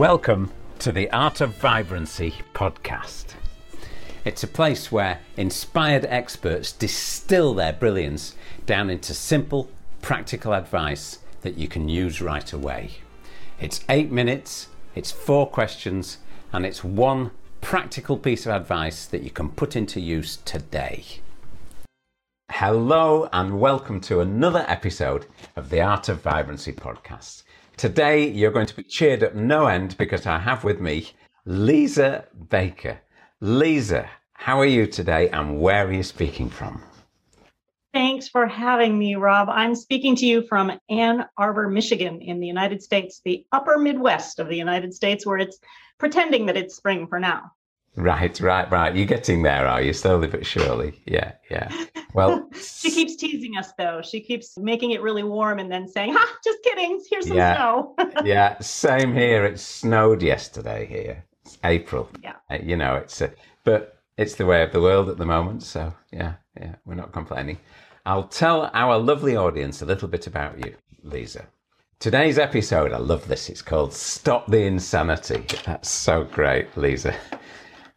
Welcome to the Art of Vibrancy podcast. It's a place where inspired experts distill their brilliance down into simple, practical advice that you can use right away. It's eight minutes, it's four questions, and it's one practical piece of advice that you can put into use today. Hello, and welcome to another episode of the Art of Vibrancy podcast. Today, you're going to be cheered up no end because I have with me Liza Baker. Liza, how are you today and where are you speaking from? Thanks for having me, Rob. I'm speaking to you from Ann Arbor, Michigan, in the United States, the upper Midwest of the United States, where it's pretending that it's spring for now. Right, right, right. You're getting there, are you? Slowly but surely. Yeah, yeah. Well, she keeps teasing us, though. She keeps making it really warm and then saying, "Ha, just kidding. Here's some yeah, snow." yeah, same here. It snowed yesterday here. It's April. Yeah. Uh, you know, it's a, but it's the way of the world at the moment. So yeah, yeah, we're not complaining. I'll tell our lovely audience a little bit about you, Liza. Today's episode, I love this. It's called "Stop the Insanity." That's so great, Liza.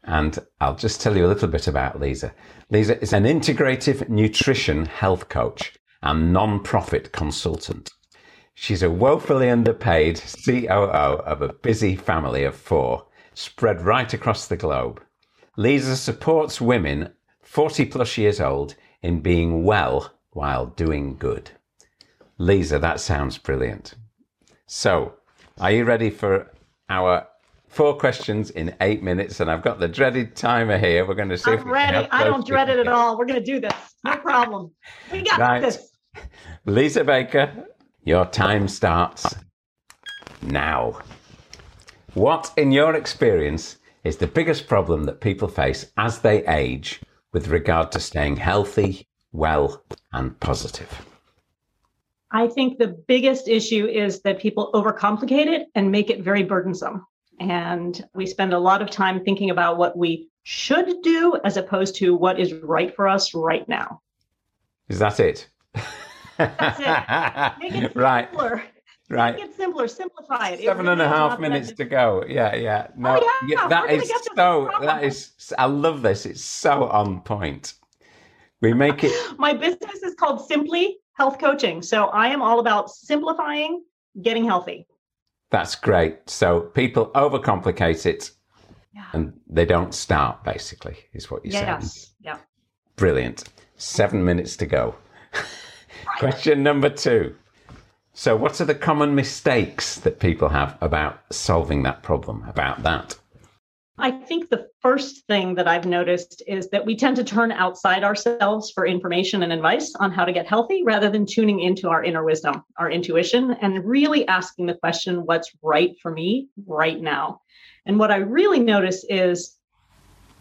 And I'll just tell you a little bit about Liza. Liza is an integrative nutrition health coach and non-profit consultant. She's a woefully underpaid COO of a busy family of four spread right across the globe. Liza supports women 40 plus years old in being well while doing good. Liza, that sounds brilliant. So, are you ready for our four questions in eight minutes, and I've got the dreaded timer here. We're going to see I'm if ready. I don't dread it at all. We're going to do this. No ah. problem. We got right. this. Liza Baker, your time starts now. What, in your experience, is the biggest problem that people face as they age with regard to staying healthy, well, and positive? I think the biggest issue is that people overcomplicate it and make it very burdensome. And we spend a lot of time thinking about what we should do as opposed to what is right for us right now. Is that it? That's it. Make it right. simpler. Right. Make it simpler. Simplify it. Seven it and a half minutes to go. Yeah, yeah. No, oh, yeah. that is so. That is. I love this. It's so on point. We make it. My business is called Simply Health Coaching. So I am all about simplifying, getting healthy. That's great. So people overcomplicate it yeah. and they don't start, basically, is what you're yes. saying. Yeah. Brilliant. Seven minutes to go. Question number two. So, what are the common mistakes that people have about solving that problem, about that? I think the first thing that I've noticed is that we tend to turn outside ourselves for information and advice on how to get healthy rather than tuning into our inner wisdom, our intuition, and really asking the question, what's right for me right now? And what I really notice is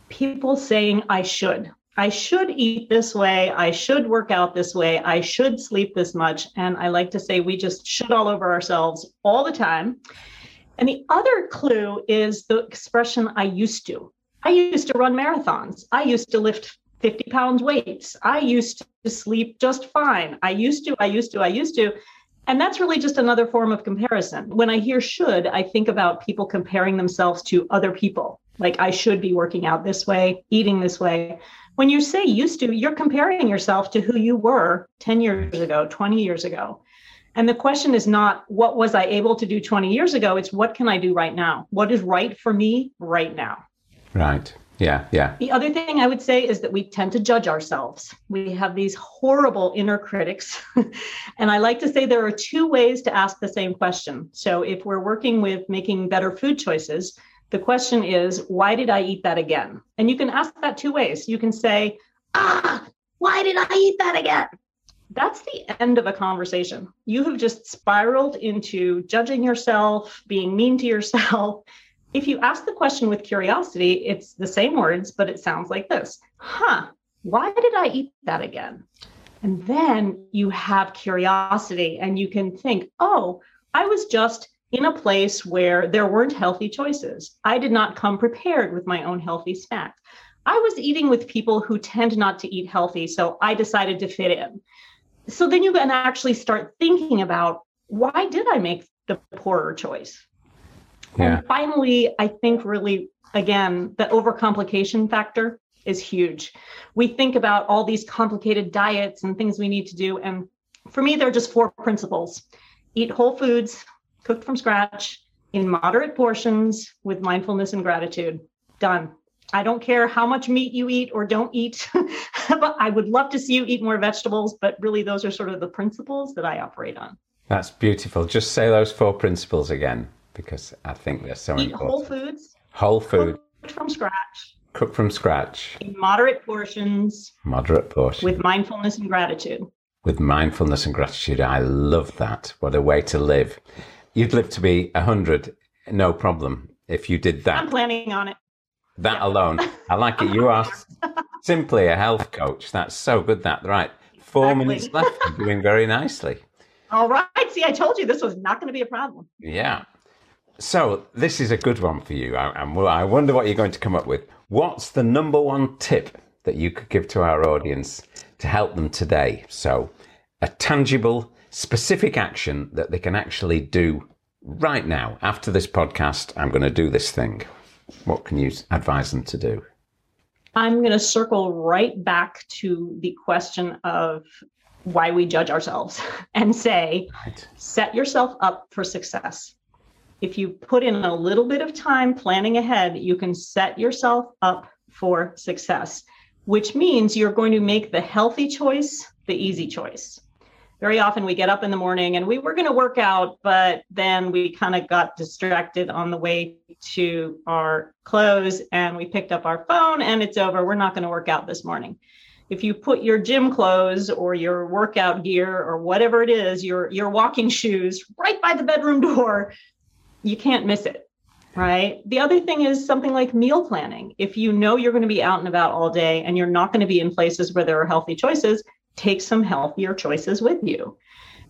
people saying, I should. I should eat this way. I should work out this way. I should sleep this much. And I like to say we just should all over ourselves all the time. And the other clue is the expression I used to. I used to run marathons. I used to lift 50 pounds weights. I used to sleep just fine. I used to, I used to, I used to. And that's really just another form of comparison. When I hear should, I think about people comparing themselves to other people. Like I should be working out this way, eating this way. When you say used to, you're comparing yourself to who you were 10 years ago, 20 years ago. And the question is not what was I able to do 20 years ago? It's what can I do right now? What is right for me right now? Right. Yeah. Yeah. The other thing I would say is that we tend to judge ourselves. We have these horrible inner critics. and I like to say there are two ways to ask the same question. So if we're working with making better food choices, the question is, why did I eat that again? And you can ask that two ways. You can say, ah, why did I eat that again? That's the end of a conversation. You have just spiraled into judging yourself, being mean to yourself. If you ask the question with curiosity, it's the same words, but it sounds like this Huh, why did I eat that again? And then you have curiosity and you can think, oh, I was just in a place where there weren't healthy choices. I did not come prepared with my own healthy snack. I was eating with people who tend not to eat healthy, so I decided to fit in so then you can actually start thinking about why did I make the poorer choice? Yeah. And finally, I think really, again, the overcomplication factor is huge. We think about all these complicated diets and things we need to do. And for me, there are just four principles eat whole foods, cooked from scratch, in moderate portions, with mindfulness and gratitude. Done. I don't care how much meat you eat or don't eat, but I would love to see you eat more vegetables. But really, those are sort of the principles that I operate on. That's beautiful. Just say those four principles again because I think they're so eat important. Whole foods. Whole food. Cooked from scratch. Cook from scratch. In moderate portions. Moderate portions. With mindfulness and gratitude. With mindfulness and gratitude. I love that. What a way to live. You'd live to be 100, no problem, if you did that. I'm planning on it. That yeah. alone. I like it. You are simply a health coach. That's so good. That, right. Four exactly. minutes left. You're doing very nicely. All right. See, I told you this was not going to be a problem. Yeah. So this is a good one for you. I, I wonder what you're going to come up with. What's the number one tip that you could give to our audience to help them today? So, a tangible, specific action that they can actually do right now. After this podcast, I'm going to do this thing. What can you advise them to do? I'm going to circle right back to the question of why we judge ourselves and say, right. set yourself up for success. If you put in a little bit of time planning ahead, you can set yourself up for success, which means you're going to make the healthy choice the easy choice very often we get up in the morning and we were going to work out, but then we kind of got distracted on the way to our clothes and we picked up our phone and it's over. We're not going to work out this morning. If you put your gym clothes or your workout gear or whatever it is, your your walking shoes right by the bedroom door, you can't miss it. Right. The other thing is something like meal planning. If you know you're going to be out and about all day and you're not going to be in places where there are healthy choices, take some healthier choices with you.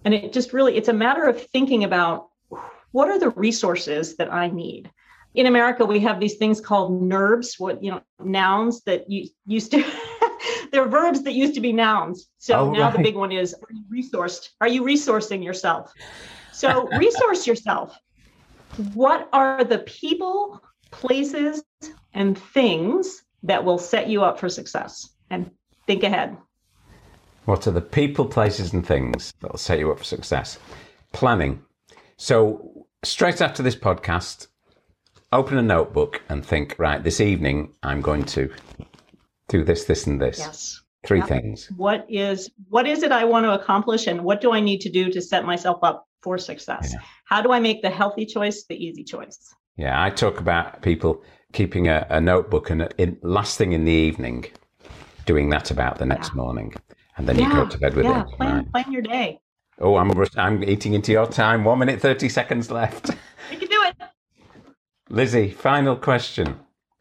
And it just really, it's a matter of thinking about what are the resources that I need. In America, we have these things called NERBs, what you know, nouns that you used to they're verbs that used to be nouns. So oh, now right. the big one is are you resourced? Are you resourcing yourself? So resource yourself. What are the people, places, and things that will set you up for success? And think ahead. What are the people, places, and things that will set you up for success? Planning. So, straight after this podcast, open a notebook and think, right, this evening I'm going to do this, this, and this. Yes. Three things. What is what is it I want to accomplish and what do I need to do to set myself up for success? Yeah. How do I make the healthy choice the easy choice? Yeah, I talk about people keeping a, a notebook and in, last thing in the evening, doing that about the next yeah. morning and then yeah, you go to bed with yeah, it. Plan, right. plan your day. Oh, I'm I'm eating into your time. One minute thirty seconds left. You can do it. Lizzie, final question.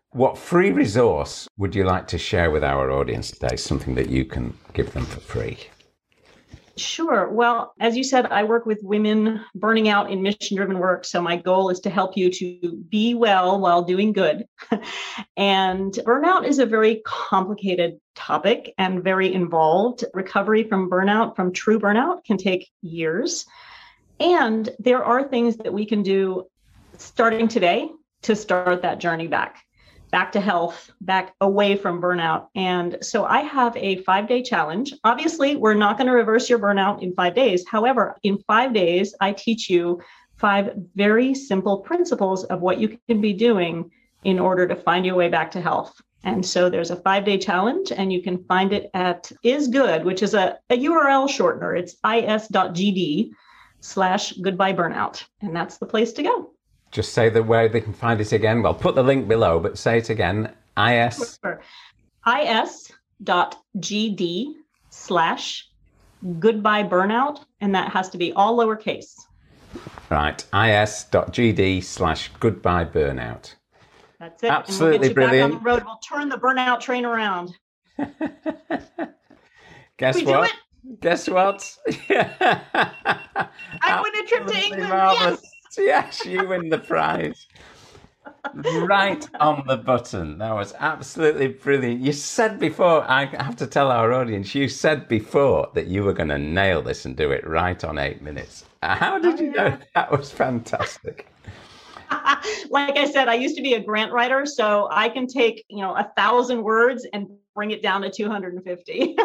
What free resource would you like to share with our audience today? Something that you can give them for free. Sure. Well, as you said, I work with women burning out in mission driven work. So my goal is to help you to be well while doing good. and burnout is a very complicated topic and very involved. Recovery from burnout, from true burnout, can take years. And there are things that we can do starting today to start that journey back back to health, back away from burnout. And so I have a five day challenge. Obviously, we're not going to reverse your burnout in five days. However, in five days, I teach you five very simple principles of what you can be doing in order to find your way back to health. And so there's a five day challenge, and you can find it at is good, which is a, a URL shortener. It's is.gd slash goodbye burnout. And that's the place to go. Just say the way they can find it again. Well, put the link below, but say it again. is is.gd slash goodbye burnout, and that has to be all lowercase. Right, is.gd slash goodbye burnout. That's it. Absolutely we'll brilliant. on the road. We'll turn the burnout train around. Guess we what? Guess what? I win a trip to England. Marvelous. Yes. yes, you win the prize. right on the button. That was absolutely brilliant. You said before, I have to tell our audience, you said before that you were going to nail this and do it right on eight minutes. How did oh, you yeah. know? That was fantastic. like I said, I used to be a grant writer, so I can take, you know, a thousand words and bring it down to 250.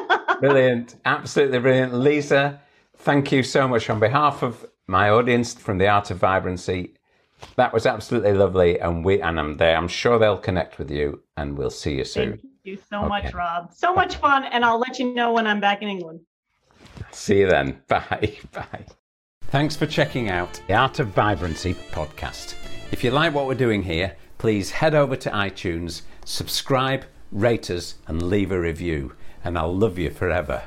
brilliant. Absolutely brilliant. Liza, thank you so much on behalf of my audience from the Art of Vibrancy. That was absolutely lovely. And we and I'm there. I'm sure they'll connect with you and we'll see you soon. Thank you so okay. much, Rob. So much fun. And I'll let you know when I'm back in England. See you then. Bye. Bye. Thanks for checking out the Art of Vibrancy podcast. If you like what we're doing here, please head over to iTunes, subscribe, rate us, and leave a review, and I'll love you forever.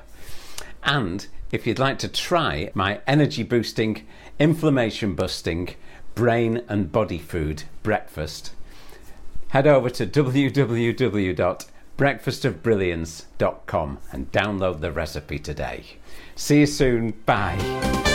And if you'd like to try my energy boosting, inflammation busting, brain and body food breakfast, head over to www.breakfastofbrilliance.com and download the recipe today. See you soon. Bye.